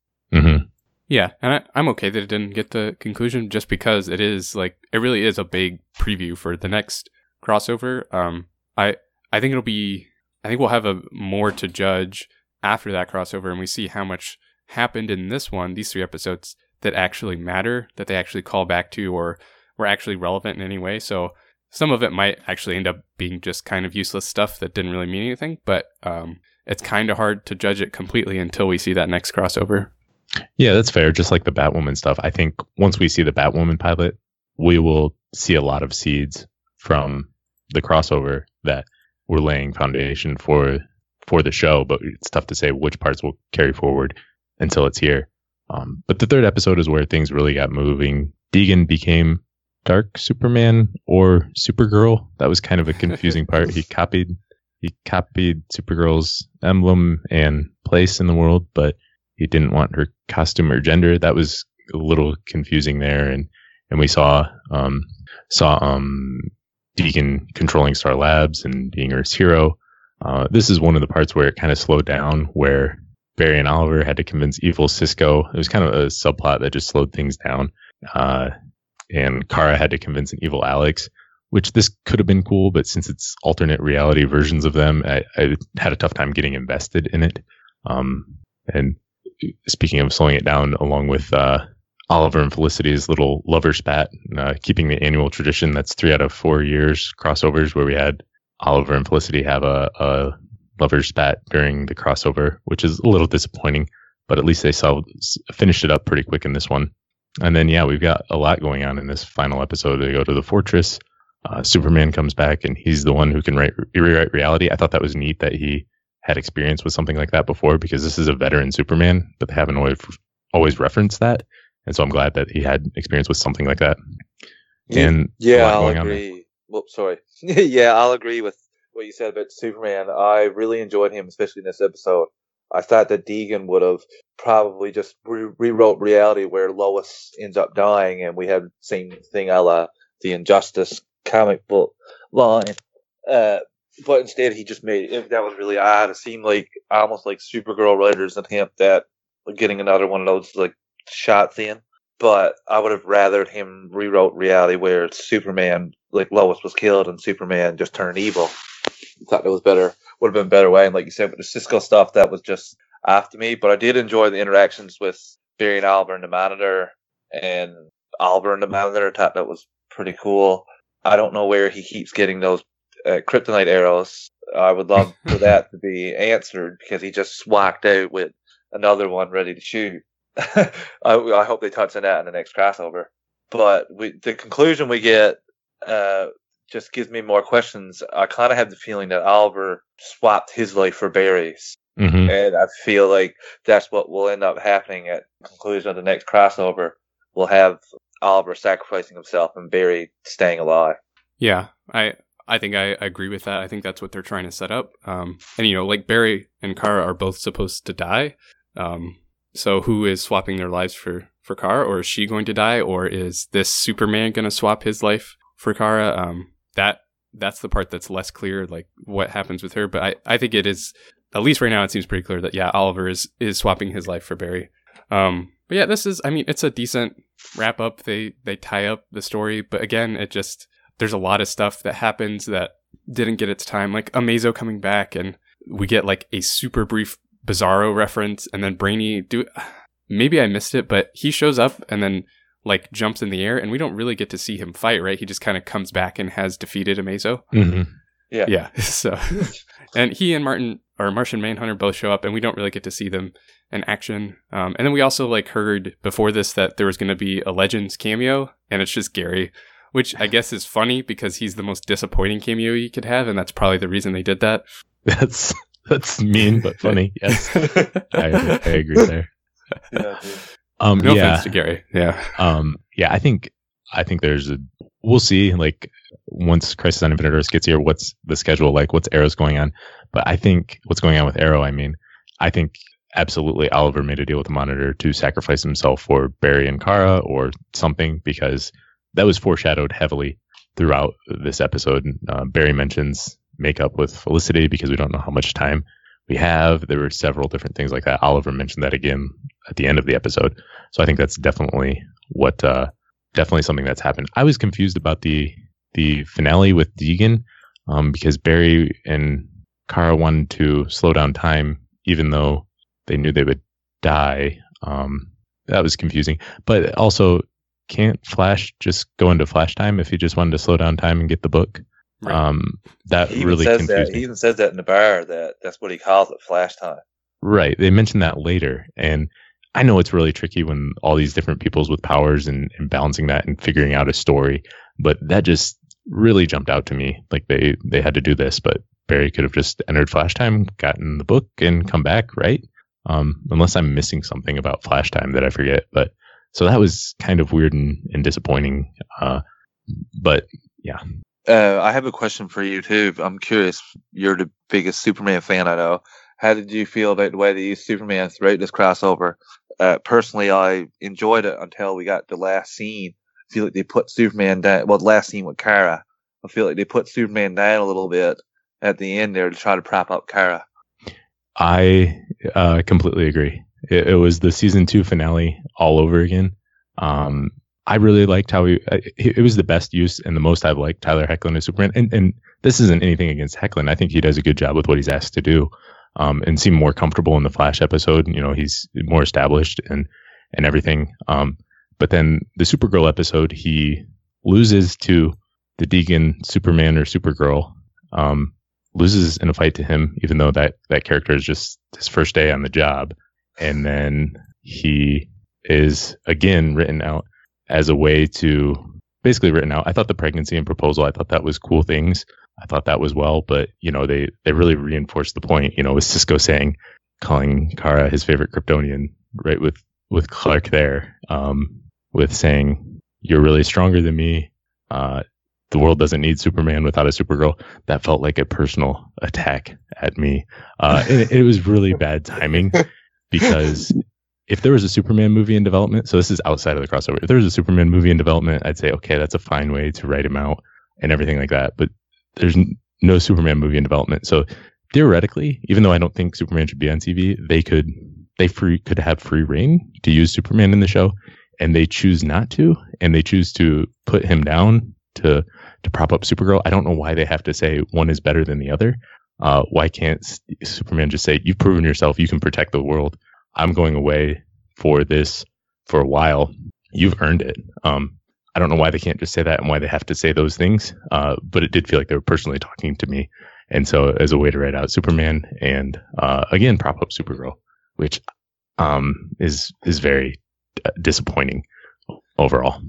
Yeah, and I, I'm okay that it didn't get the conclusion just because it is like it really is a big preview for the next crossover. Um, I I think it'll be I think we'll have a more to judge after that crossover, and we see how much happened in this one, these three episodes that actually matter, that they actually call back to, or were actually relevant in any way. So some of it might actually end up being just kind of useless stuff that didn't really mean anything, but um, it's kind of hard to judge it completely until we see that next crossover. Yeah, that's fair. Just like the Batwoman stuff, I think once we see the Batwoman pilot, we will see a lot of seeds from the crossover that we're laying foundation for for the show. But it's tough to say which parts will carry forward until it's here. Um, but the third episode is where things really got moving. Deegan became Dark Superman or Supergirl. That was kind of a confusing part. He copied he copied Supergirl's emblem and place in the world, but he didn't want her costume or gender. That was a little confusing there, and and we saw um, saw um, Deegan controlling Star Labs and being Earth's hero. Uh, this is one of the parts where it kind of slowed down, where Barry and Oliver had to convince evil Cisco. It was kind of a subplot that just slowed things down. Uh, and Kara had to convince an evil Alex, which this could have been cool, but since it's alternate reality versions of them, I, I had a tough time getting invested in it. Um, and speaking of slowing it down, along with uh, Oliver and Felicity's little lover spat, uh, keeping the annual tradition that's three out of four years crossovers where we had Oliver and Felicity have a, a lover spat during the crossover, which is a little disappointing, but at least they saw, finished it up pretty quick in this one. And then, yeah, we've got a lot going on in this final episode. They go to the fortress. Uh, Superman comes back, and he's the one who can write, rewrite reality. I thought that was neat that he had experience with something like that before because this is a veteran Superman, but they haven't always, always referenced that. And so I'm glad that he had experience with something like that. And yeah, I'll going on there. agree. Whoops, sorry. <laughs> yeah, I'll agree with what you said about Superman. I really enjoyed him, especially in this episode. I thought that Deegan would have probably just re- rewrote reality where Lois ends up dying, and we have the same thing a la the Injustice comic book line. Uh, but instead, he just made it, that was really odd. It seemed like almost like Supergirl writers and attempt at getting another one of those like shots in. But I would have rathered him rewrote reality where Superman, like Lois was killed and Superman just turned evil. I thought it was better. Would have been better way, and like you said, with the Cisco stuff, that was just after me. But I did enjoy the interactions with Barry and and the monitor, and and the monitor. I Thought that was pretty cool. I don't know where he keeps getting those uh, kryptonite arrows. I would love <laughs> for that to be answered because he just whacked out with another one ready to shoot. <laughs> I, I hope they touch on that in the next crossover. But we, the conclusion we get uh, just gives me more questions. I kind of have the feeling that Oliver swapped his life for Barry's. hmm And I feel like that's what will end up happening at conclusion of the next crossover. We'll have Oliver sacrificing himself and Barry staying alive. Yeah, I I think I, I agree with that. I think that's what they're trying to set up. Um, and you know, like Barry and Kara are both supposed to die. Um, so who is swapping their lives for for Kara, or is she going to die, or is this Superman going to swap his life for Kara? Um, that that's the part that's less clear, like what happens with her. But I I think it is at least right now it seems pretty clear that yeah, Oliver is is swapping his life for Barry. Um, but yeah, this is I mean it's a decent wrap up. They they tie up the story, but again, it just there's a lot of stuff that happens that didn't get its time, like Amazo coming back, and we get like a super brief Bizarro reference, and then Brainy do. <sighs> Maybe I missed it, but he shows up and then like jumps in the air, and we don't really get to see him fight, right? He just kind of comes back and has defeated Amazo. hmm Yeah. Yeah. <laughs> So, <laughs> and he and Martin or Martian Manhunter both show up, and we don't really get to see them in action. Um, and then we also like heard before this that there was going to be a Legends cameo, and it's just Gary, which I guess is funny because he's the most disappointing cameo you could have, and that's probably the reason they did that. <laughs> That's that's mean but funny. Yes, <laughs> I, I agree there. Yeah. Um, No yeah, offense to Gary. Yeah. um, yeah. I think I think there's a. We'll see. Like once Crisis on Infinite Earths gets here, what's the schedule like? What's Arrow's going on? But I think what's going on with Arrow. I mean, I think absolutely Oliver made a deal with the Monitor to sacrifice himself for Barry and Kara or something because that was foreshadowed heavily throughout this episode. Uh, Barry mentions makeup with Felicity because we don't know how much time we have. There were several different things like that. Oliver mentioned that again at the end of the episode. So I think that's definitely what, uh, definitely something that's happened. I was confused about the the finale with Deegan um, because Barry and Kara wanted to slow down time, even though they knew they would die. Um, that was confusing. But also, can't Flash just go into Flash time if he just wanted to slow down time and get the book? Right. Um, that He even really says confused that. me. He even says that in the bar that that's what he calls it, flash time. Right. They mentioned that later. And I know it's really tricky when all these different peoples with powers and, and balancing that and figuring out a story, but that just really jumped out to me. Like they, they had to do this, but Barry could have just entered Flash Time, gotten the book and come back, right? Um, unless I'm missing something about Flash Time that I forget. But so that was kind of weird and, and disappointing. Uh, but yeah. Uh, I have a question for you too. I'm curious. You're the biggest Superman fan I know. How did you feel about the way they used Superman throughout this crossover? Uh, personally, I enjoyed it until we got the last scene. I feel like they put Superman down. Well, the last scene with Kara. I feel like they put Superman down a little bit at the end there to try to prop up Kara. I uh, completely agree. It, it was the season two finale all over again. Um, I really liked how he. It, was the best use and the most I've liked Tyler Hoechlin as Superman. And and this isn't anything against Hecklin. I think he does a good job with what he's asked to do, um, and seemed more comfortable in the Flash episode. You know, he's more established and and everything. Um, but then the Supergirl episode, he loses to the Deegan Superman or Supergirl. Um, loses in a fight to him, even though that that character is just his first day on the job, and then he is again written out as a way to basically written out. I thought the pregnancy and proposal, I thought that was cool things. I thought that was well, but you know they they really reinforced the point. You know, with Cisco saying, calling Kara his favorite Kryptonian, right with with Clark there, um, with saying you're really stronger than me. Uh, the world doesn't need Superman without a Supergirl. That felt like a personal attack at me. Uh, it, it was really bad timing <laughs> because if there was a Superman movie in development, so this is outside of the crossover. If there was a Superman movie in development, I'd say, okay, that's a fine way to write him out and everything like that. But there's no Superman movie in development. So theoretically, even though I don't think Superman should be on TV, they could, they free, could have free reign to use Superman in the show and they choose not to. And they choose to put him down to, to prop up Supergirl. I don't know why they have to say one is better than the other. Uh, why can't Superman just say, "You've proven yourself. You can protect the world. I'm going away for this for a while. You've earned it." Um, I don't know why they can't just say that and why they have to say those things. Uh, but it did feel like they were personally talking to me, and so as a way to write out Superman and uh, again prop up Supergirl, which um, is is very uh, disappointing overall.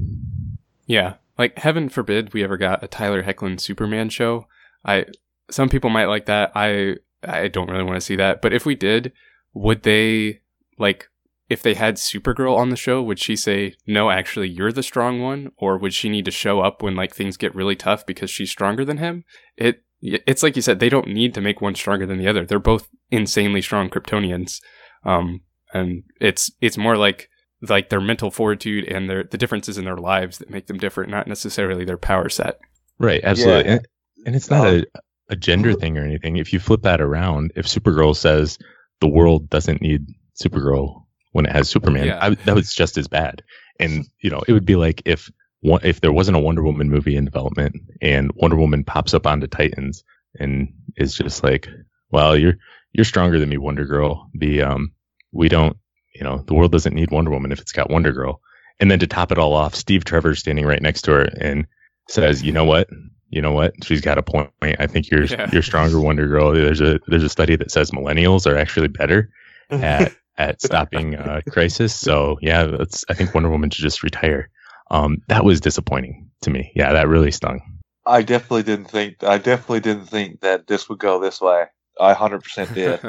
Yeah, like heaven forbid we ever got a Tyler Hoechlin Superman show. I some people might like that. I I don't really want to see that. But if we did, would they like if they had Supergirl on the show, would she say, "No, actually you're the strong one," or would she need to show up when like things get really tough because she's stronger than him? It it's like you said, they don't need to make one stronger than the other. They're both insanely strong Kryptonians. Um and it's it's more like like their mental fortitude and their the differences in their lives that make them different, not necessarily their power set. Right, absolutely. Yeah. And, and, it's not um, a, a gender thing or anything. If you flip that around, if Supergirl says the world doesn't need Supergirl when it has Superman, yeah. I, that was just as bad. And you know, it would be like if one, if there wasn't a Wonder Woman movie in development and Wonder Woman pops up onto Titans and is just like, "Well, you're you're stronger than me, Wonder Girl." The um, we don't you know, the world doesn't need Wonder Woman if it's got Wonder Girl. And then to top it all off, Steve Trevor's standing right next to her and says, "You know what? You know what? She's got a point. I think you're yeah. you're stronger, Wonder Girl. There's a there's a study that says millennials are actually better <laughs> at at stopping uh, crisis. So yeah, that's I think Wonder Woman should just retire. Um, that was disappointing to me. Yeah, that really stung. I definitely didn't think I definitely didn't think that this would go this way. I 100% did.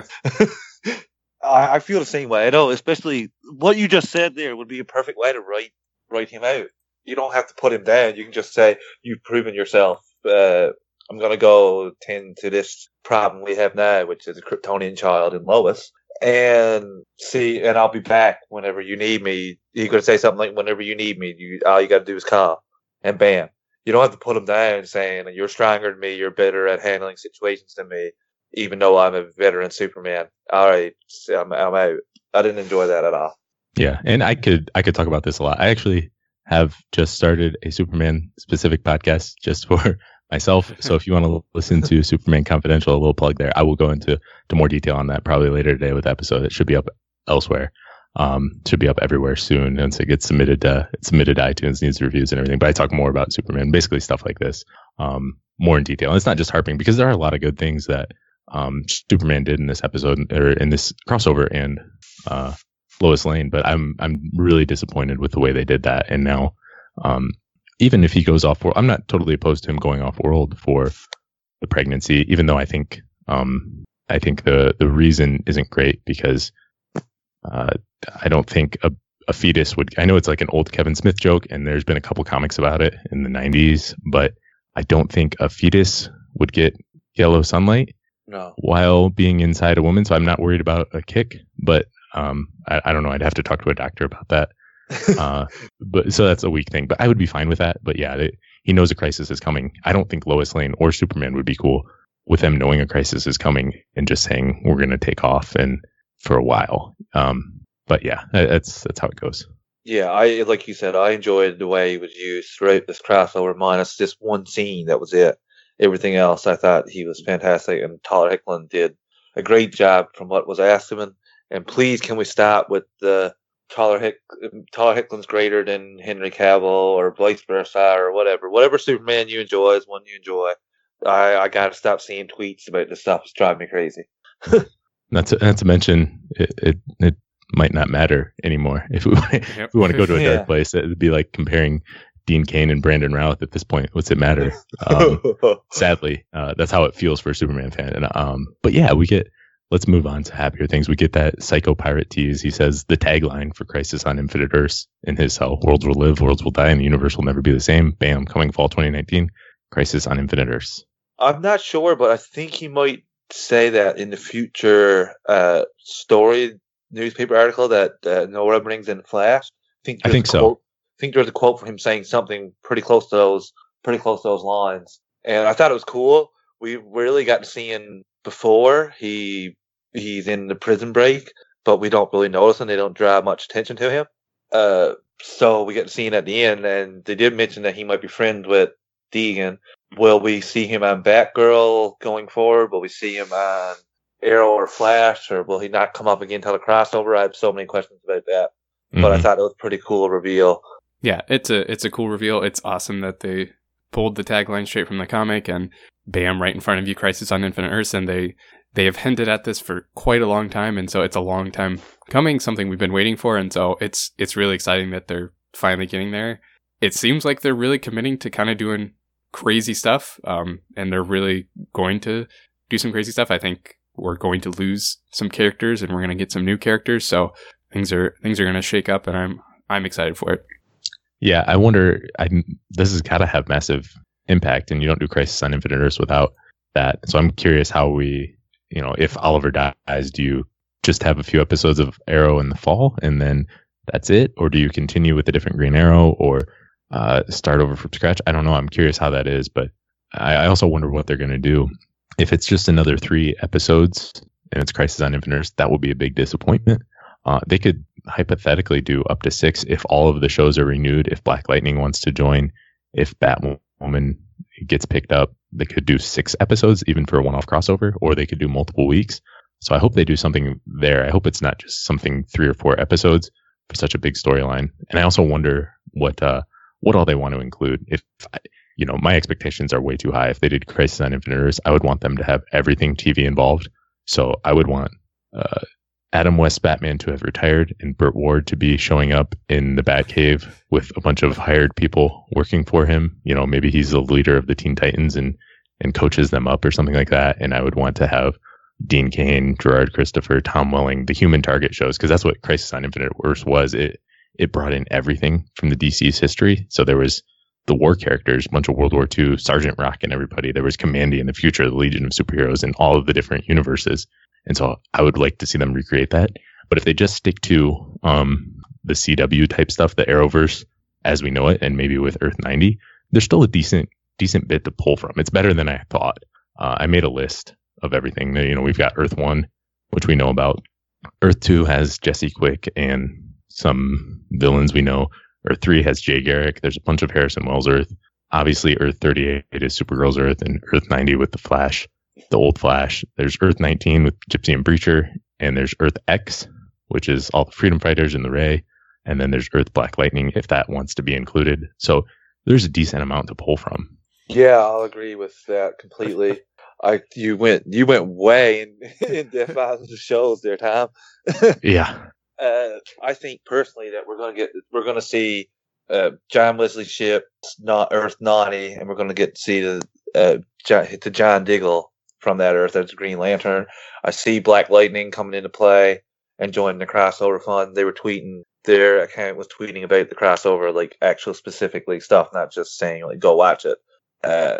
<laughs> I, I feel the same way. I know, especially what you just said there would be a perfect way to write write him out. You don't have to put him down. You can just say you've proven yourself. Uh, I'm gonna go tend to this problem we have now, which is a Kryptonian child in Lois, and see. And I'll be back whenever you need me. You could say something like, "Whenever you need me, you all you got to do is call," and bam. You don't have to put him down saying you're stronger than me, you're better at handling situations than me even though I'm a veteran Superman. All right, I'm, I'm out. I didn't enjoy that at all. Yeah, and I could I could talk about this a lot. I actually have just started a Superman specific podcast just for myself. So if you want to listen to Superman Confidential, a little plug there. I will go into to more detail on that probably later today with episode. It should be up elsewhere. Um, should be up everywhere soon once it gets submitted to it's submitted to iTunes, needs reviews and everything. But I talk more about Superman, basically stuff like this, um, more in detail. And it's not just harping because there are a lot of good things that um, Superman did in this episode or in this crossover and uh, Lois Lane, but I'm I'm really disappointed with the way they did that. And now, um, even if he goes off world, I'm not totally opposed to him going off world for the pregnancy, even though I think um, I think the the reason isn't great because uh, I don't think a a fetus would. I know it's like an old Kevin Smith joke, and there's been a couple comics about it in the '90s, but I don't think a fetus would get yellow sunlight no. while being inside a woman. So I'm not worried about a kick, but um, I, I don't know. I'd have to talk to a doctor about that. <laughs> uh, but so that's a weak thing. But I would be fine with that. But yeah, they, he knows a crisis is coming. I don't think Lois Lane or Superman would be cool with them knowing a crisis is coming and just saying we're going to take off and for a while. Um, but yeah, that's that's how it goes. Yeah, I like you said, I enjoyed the way he was used throughout this crossover, minus just one scene. That was it everything else, I thought he was fantastic, and Tyler Hoechlin did a great job from what was asked of him. And please, can we stop with the Tyler, Hick, Tyler Hoechlin's greater than Henry Cavill or vice versa or whatever. Whatever Superman you enjoy is one you enjoy. I, I got to stop seeing tweets about this stuff. It's driving me crazy. <laughs> not to, not to mention, it, it, it might not matter anymore <laughs> if we, if we want to go to a yeah. dark place. It'd be like comparing Dean Cain and Brandon Routh at this point. What's it matter? <laughs> Um, sadly, uh, that's how it feels for a Superman fan. And um, but yeah, we get. Let's move on to happier things. We get that psycho pirate tease. He says the tagline for Crisis on Infinite Earths in his cell: "Worlds will live, worlds will die, and the universe will never be the same." Bam! Coming fall 2019. Crisis on Infinite Earths. I'm not sure, but I think he might say that in the future uh, story newspaper article that uh, Nora brings in Flash. I think, I think so think there's a quote from him saying something pretty close to those, pretty close to those lines. And I thought it was cool. We really got to see him before he he's in the prison break, but we don't really notice him. They don't draw much attention to him. Uh, so we get see him at the end, and they did mention that he might be friends with Deegan. Will we see him on Batgirl going forward? Will we see him on Arrow or Flash, or will he not come up again until the crossover? I have so many questions about that, mm-hmm. but I mm-hmm. thought it was a pretty cool reveal. Yeah, it's a it's a cool reveal. It's awesome that they pulled the tagline straight from the comic and bam, right in front of you, Crisis on Infinite Earths, and they they have hinted at this for quite a long time, and so it's a long time coming, something we've been waiting for, and so it's it's really exciting that they're finally getting there. It seems like they're really committing to kind of doing crazy stuff, um, and they're really going to do some crazy stuff. I think we're going to lose some characters, and we're going to get some new characters, so things are things are going to shake up, and I'm I'm excited for it. Yeah, I wonder. I this has got to have massive impact, and you don't do Crisis on Infinite Earths without that. So I'm curious how we, you know, if Oliver dies, do you just have a few episodes of Arrow in the fall, and then that's it, or do you continue with a different Green Arrow, or uh, start over from scratch? I don't know. I'm curious how that is, but I, I also wonder what they're going to do if it's just another three episodes and it's Crisis on Infinite Earths. That will be a big disappointment. Uh, they could hypothetically do up to six if all of the shows are renewed. If Black Lightning wants to join, if Batwoman gets picked up, they could do six episodes even for a one-off crossover, or they could do multiple weeks. So I hope they do something there. I hope it's not just something three or four episodes for such a big storyline. And I also wonder what uh, what all they want to include. If you know, my expectations are way too high. If they did Crisis on Infinite Earths, I would want them to have everything TV involved. So I would want uh, Adam West Batman to have retired and Burt Ward to be showing up in the Batcave with a bunch of hired people working for him. You know, maybe he's the leader of the Teen Titans and and coaches them up or something like that. And I would want to have Dean Cain, Gerard Christopher, Tom Welling, the human target shows, because that's what Crisis on Infinite Earths was. It it brought in everything from the DC's history. So there was the war characters, a bunch of World War II, Sergeant Rock and everybody. There was Kamandi in the future, the Legion of Superheroes, and all of the different universes. And so I would like to see them recreate that. But if they just stick to um, the CW type stuff, the Arrowverse as we know it, and maybe with Earth 90, there's still a decent decent bit to pull from. It's better than I thought. Uh, I made a list of everything. You know, we've got Earth 1, which we know about. Earth 2 has Jesse Quick and some villains we know. Earth 3 has Jay Garrick. There's a bunch of Harrison Wells Earth. Obviously, Earth 38 is Supergirl's Earth, and Earth 90 with the Flash the old Flash. There's Earth 19 with Gypsy and Breacher, and there's Earth X, which is all the freedom fighters in the Ray, and then there's Earth Black Lightning if that wants to be included. So there's a decent amount to pull from. Yeah, I'll agree with that completely. <laughs> I you went you went way in, <laughs> in depth on the shows there, Tom. <laughs> yeah. Uh, I think personally that we're gonna get we're gonna see uh, John Wesley Shipp, not Earth 90, and we're gonna get to see the uh, to John Diggle from that Earth as Green Lantern. I see Black Lightning coming into play and joining the crossover fun. They were tweeting their account was tweeting about the crossover, like actual specifically stuff, not just saying like go watch it. Uh,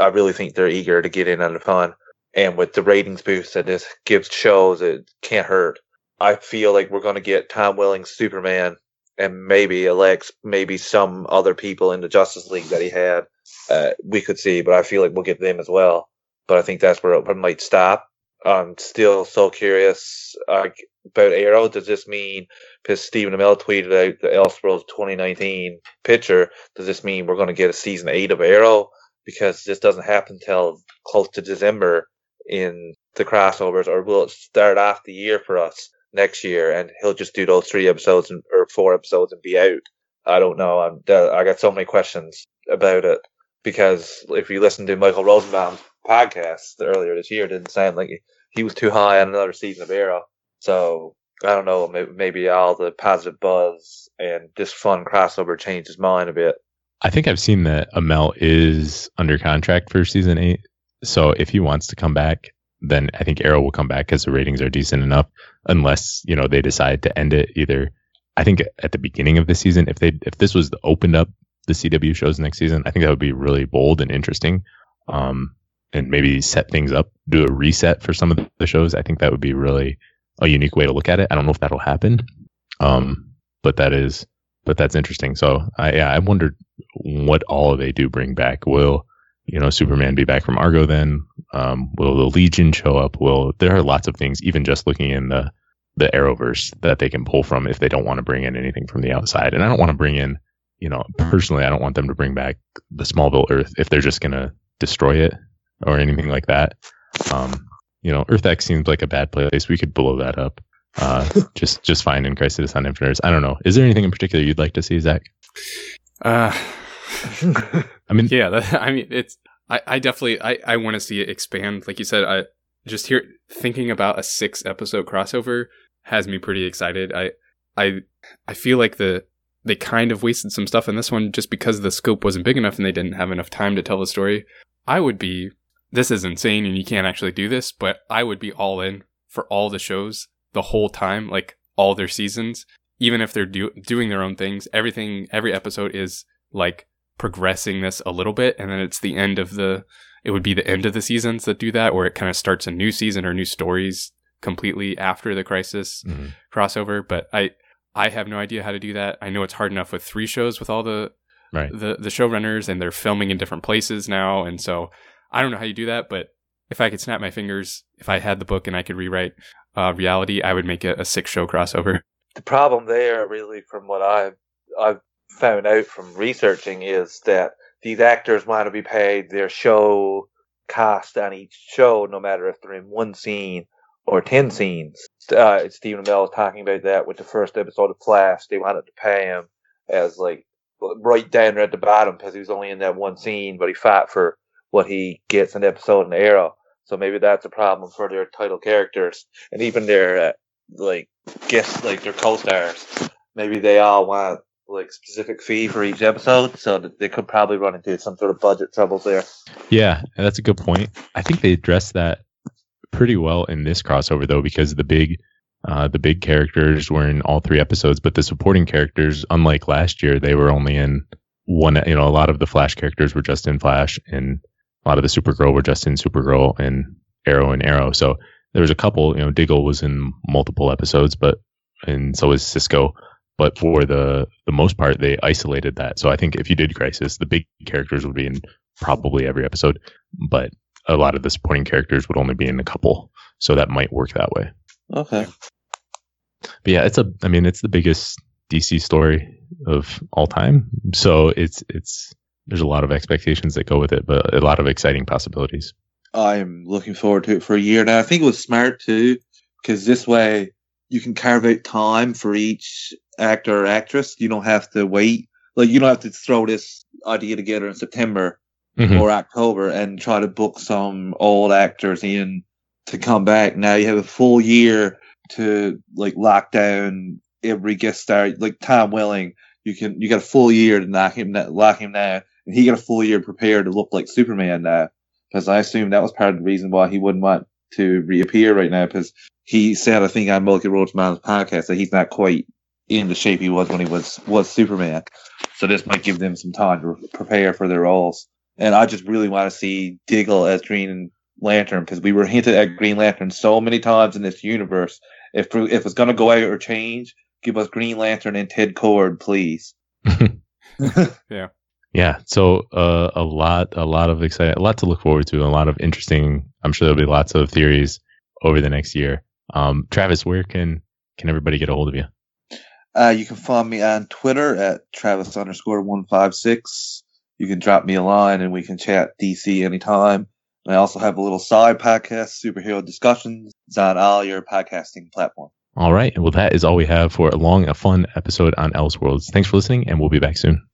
I really think they're eager to get in on the fun, and with the ratings boost that this gives shows, it can't hurt. I feel like we're going to get Tom Welling's Superman and maybe Alex, maybe some other people in the Justice League that he had. Uh, we could see, but I feel like we'll get them as well but I think that's where it might stop. I'm still so curious uh, about Arrow. Does this mean, because Stephen Amell tweeted out the Elseworlds 2019 picture, does this mean we're going to get a season 8 of Arrow? Because this doesn't happen until close to December in the crossovers, or will it start off the year for us next year and he'll just do those three episodes and, or four episodes and be out? I don't know. I'm, I got so many questions about it because if you listen to Michael Rosenbaum's podcast earlier this year it didn't sound like he was too high on another season of Arrow. So I don't know, maybe, maybe all the positive buzz and this fun crossover changed his mind a bit. I think I've seen that Amell is under contract for season eight. So if he wants to come back, then I think Arrow will come back because the ratings are decent enough. Unless you know they decide to end it either. I think at the beginning of the season, if they if this was opened up the CW shows next season, I think that would be really bold and interesting. Um, and maybe set things up, do a reset for some of the shows. I think that would be really a unique way to look at it. I don't know if that'll happen, um, but that is, but that's interesting. So I, yeah, I wondered what all they do bring back. Will you know Superman be back from Argo? Then um, will the Legion show up? Will there are lots of things, even just looking in the the Arrowverse that they can pull from if they don't want to bring in anything from the outside. And I don't want to bring in you know, personally, I don't want them to bring back the Smallville Earth if they're just gonna destroy it or anything like that. Um, you know, Earth X seems like a bad place. We could blow that up. Uh, <laughs> just just fine in Crisis on Infinite. I don't know. Is there anything in particular you'd like to see, Zach? Uh, <laughs> <laughs> I mean, yeah, that, <laughs> I mean, it's, I, I definitely, I, I want to see it expand. Like you said, I just here thinking about a six episode crossover has me pretty excited. I, I, I feel like the, they kind of wasted some stuff in this one just because the scope wasn't big enough and they didn't have enough time to tell the story. I would be, this is insane and you can't actually do this, but I would be all in for all the shows the whole time, like all their seasons, even if they're do- doing their own things. Everything, every episode is like progressing this a little bit and then it's the end of the it would be the end of the seasons that do that or it kind of starts a new season or new stories completely after the crisis mhm. crossover but i i have no idea how to do that i know it's hard enough with three shows with all the right. the the showrunners and they're filming in different places now and so i don't know how you do that but if i could snap my fingers if i had the book and i could rewrite uh, reality i would make it a six show crossover the problem there, really, from what I've I've found out from researching, is that these actors want to be paid their show cast on each show, no matter if they're in one scene or ten scenes. Uh, Stephen Amell was talking about that with the first episode of Flash. They wanted to pay him as like right down at the bottom because he was only in that one scene, but he fought for what he gets an episode in the Arrow. So maybe that's a problem for their title characters and even their uh, like guests, like their co-stars. Maybe they all want like specific fee for each episode, so they could probably run into some sort of budget troubles there. Yeah, that's a good point. I think they addressed that pretty well in this crossover though, because the big uh, the big characters were in all three episodes, but the supporting characters, unlike last year, they were only in one. You know, a lot of the Flash characters were just in Flash, and a lot of the Supergirl were just in Supergirl and Arrow and Arrow. So there was a couple. You know, Diggle was in multiple episodes, but and so was Cisco. But for the the most part, they isolated that. So I think if you did Crisis, the big characters would be in probably every episode, but a lot of the supporting characters would only be in a couple. So that might work that way. Okay. But yeah, it's a. I mean, it's the biggest DC story of all time. So it's it's there's a lot of expectations that go with it, but a lot of exciting possibilities. I'm looking forward to it for a year now. I think it was smart too, because this way you can carve out time for each actor or actress. You don't have to wait. Like you don't have to throw this idea together in September Mhm. or October and try to book some old actors in to come back. Now you have a full year to like lock down every guest star. Like Tom Welling, you can you got a full year to knock him lock him down, and he got a full year prepared to look like Superman now. Because I assume that was part of the reason why he wouldn't want to reappear right now. Because he said, I think on Michael Rosenbaum's podcast that he's not quite in the shape he was when he was was Superman. So this might give them some time to prepare for their roles. And I just really want to see Diggle as Green Lantern because we were hinted at Green Lantern so many times in this universe. If if it's gonna go out or change, give us Green Lantern and Ted Kord, please. <laughs> <laughs> Yeah, so uh, a lot, a lot of exciting, a lot to look forward to, a lot of interesting. I'm sure there'll be lots of theories over the next year. Um, Travis, where can can everybody get a hold of you? Uh, you can find me on Twitter at Travis underscore one five six. You can drop me a line and we can chat DC anytime. And I also have a little side podcast, Superhero Discussions. It's on all your podcasting platforms. All right, well, that is all we have for a long, a fun episode on Elseworlds. Thanks for listening, and we'll be back soon.